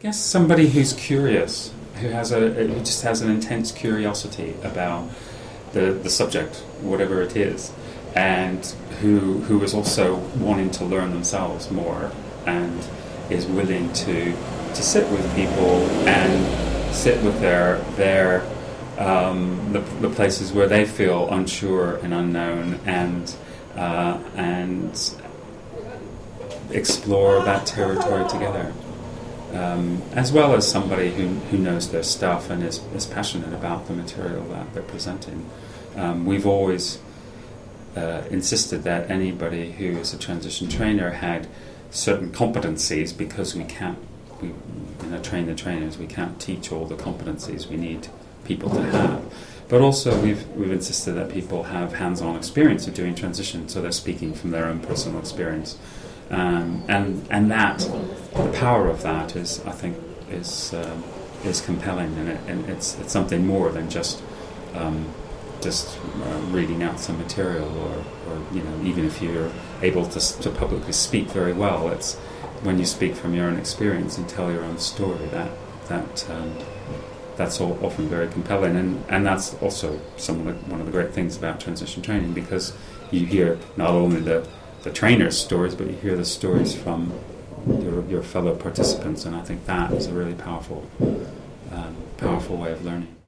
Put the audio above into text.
I guess somebody who's curious, who has a who just has an intense curiosity about the the subject, whatever it is, and who who is also wanting to learn themselves more and is willing to to sit with people and sit with their their um, the, the places where they feel unsure and unknown and uh, and explore that territory together. Um, as well as somebody who, who knows their stuff and is, is passionate about the material that they're presenting. Um, we've always uh, insisted that anybody who is a transition trainer had certain competencies because we can't we you know, train the trainers we can't teach all the competencies we need people to have but also we've we've insisted that people have hands-on experience of doing transition so they're speaking from their own personal experience um, and and that the power of that is I think is um, is compelling and, it, and it's it's something more than just um, just uh, reading out some material, or, or you know, even if you're able to, to publicly speak very well, it's when you speak from your own experience and tell your own story that that um, that's all, often very compelling, and, and that's also some of the, one of the great things about transition training because you hear not only the the trainers' stories, but you hear the stories from your, your fellow participants, and I think that is a really powerful um, powerful way of learning.